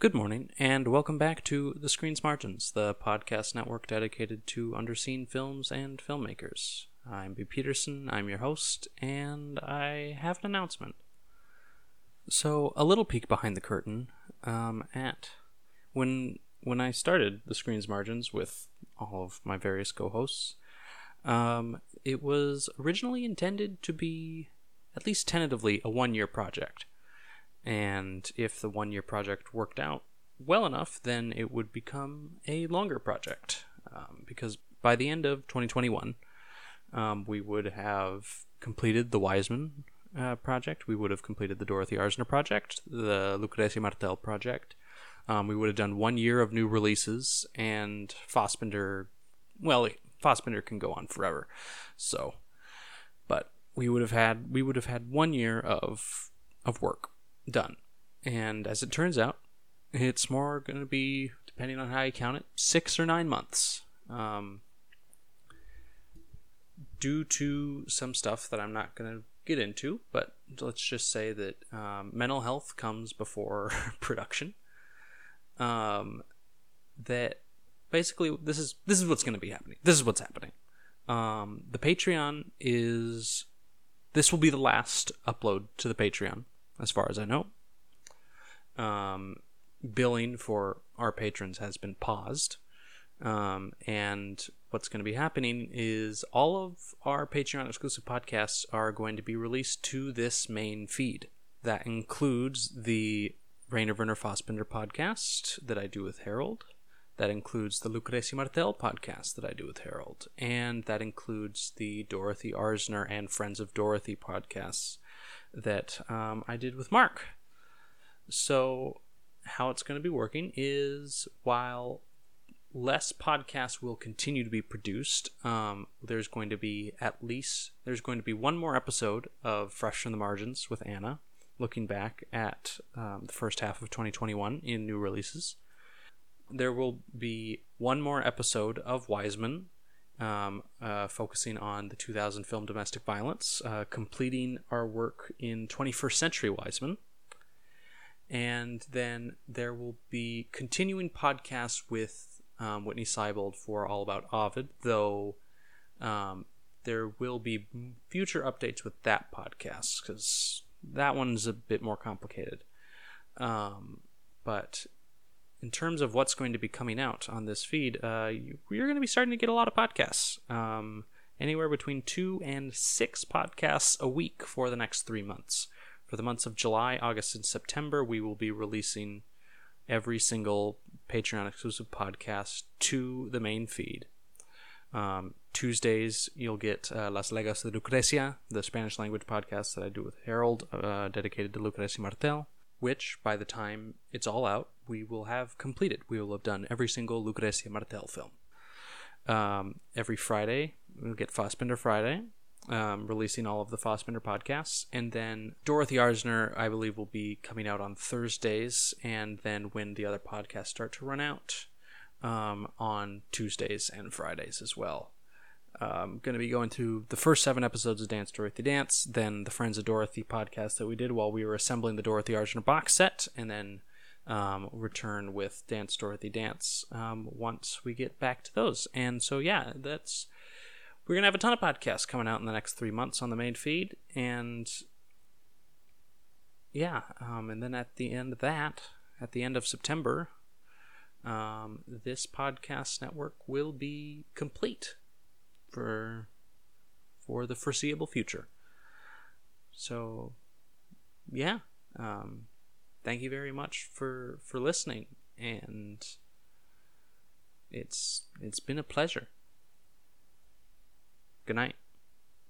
Good morning, and welcome back to The Screen's Margins, the podcast network dedicated to underseen films and filmmakers. I'm B. Peterson, I'm your host, and I have an announcement. So, a little peek behind the curtain um, at when when I started The Screen's Margins with all of my various co-hosts. Um, it was originally intended to be, at least tentatively, a one-year project and if the one year project worked out well enough, then it would become a longer project. Um, because by the end of 2021, um, we would have completed the Wiseman uh, project, we would have completed the Dorothy Arzner project, the Lucrecia Martel project. Um, we would have done one year of new releases, and Fassbinder, well, Fassbinder can go on forever. So, but we would have had we would have had one year of of work done. And as it turns out, it's more going to be, depending on how you count it, six or nine months. Um, due to some stuff that I'm not going to get into, but let's just say that um, mental health comes before production. Um, that basically this is this is what's going to be happening. This is what's happening. Um, the Patreon is this will be the last upload to the Patreon as far as I know. Um, billing for our patrons has been paused. Um, and what's going to be happening is all of our Patreon exclusive podcasts are going to be released to this main feed. That includes the Rainer Werner Fassbinder podcast that I do with Harold. That includes the Lucrecia Martel podcast that I do with Harold. And that includes the Dorothy Arzner and Friends of Dorothy podcasts that um, I did with Mark. So, how it's going to be working is while less podcasts will continue to be produced, um, there's going to be at least there's going to be one more episode of Fresh from the Margins with Anna, looking back at um, the first half of 2021 in new releases. There will be one more episode of Wiseman um, uh, focusing on the 2000 film Domestic Violence, uh, completing our work in 21st Century Wiseman. And then there will be continuing podcasts with um, Whitney Seibold for All About Ovid, though um, there will be future updates with that podcast because that one's a bit more complicated. Um, but in terms of what's going to be coming out on this feed, uh, you're going to be starting to get a lot of podcasts. Um, anywhere between two and six podcasts a week for the next three months. For the months of July, August, and September, we will be releasing every single Patreon exclusive podcast to the main feed. Um, Tuesdays, you'll get uh, Las Legas de Lucrecia, the Spanish language podcast that I do with Harold, uh, dedicated to Lucrecia Martel which by the time it's all out, we will have completed. We will have done every single Lucrecia Martel film. Um, every Friday, we'll get Fassbinder Friday, um, releasing all of the Fassbinder podcasts. And then Dorothy Arzner, I believe, will be coming out on Thursdays. And then when the other podcasts start to run out, um, on Tuesdays and Fridays as well. I'm going to be going through the first seven episodes of Dance Dorothy Dance, then the Friends of Dorothy podcast that we did while we were assembling the Dorothy Arzner box set, and then um, return with Dance Dorothy Dance um, once we get back to those. And so, yeah, that's we're gonna have a ton of podcasts coming out in the next three months on the main feed, and yeah, um, and then at the end of that, at the end of September, um, this podcast network will be complete for for the foreseeable future. So, yeah, um, thank you very much for for listening, and it's it's been a pleasure. Good night.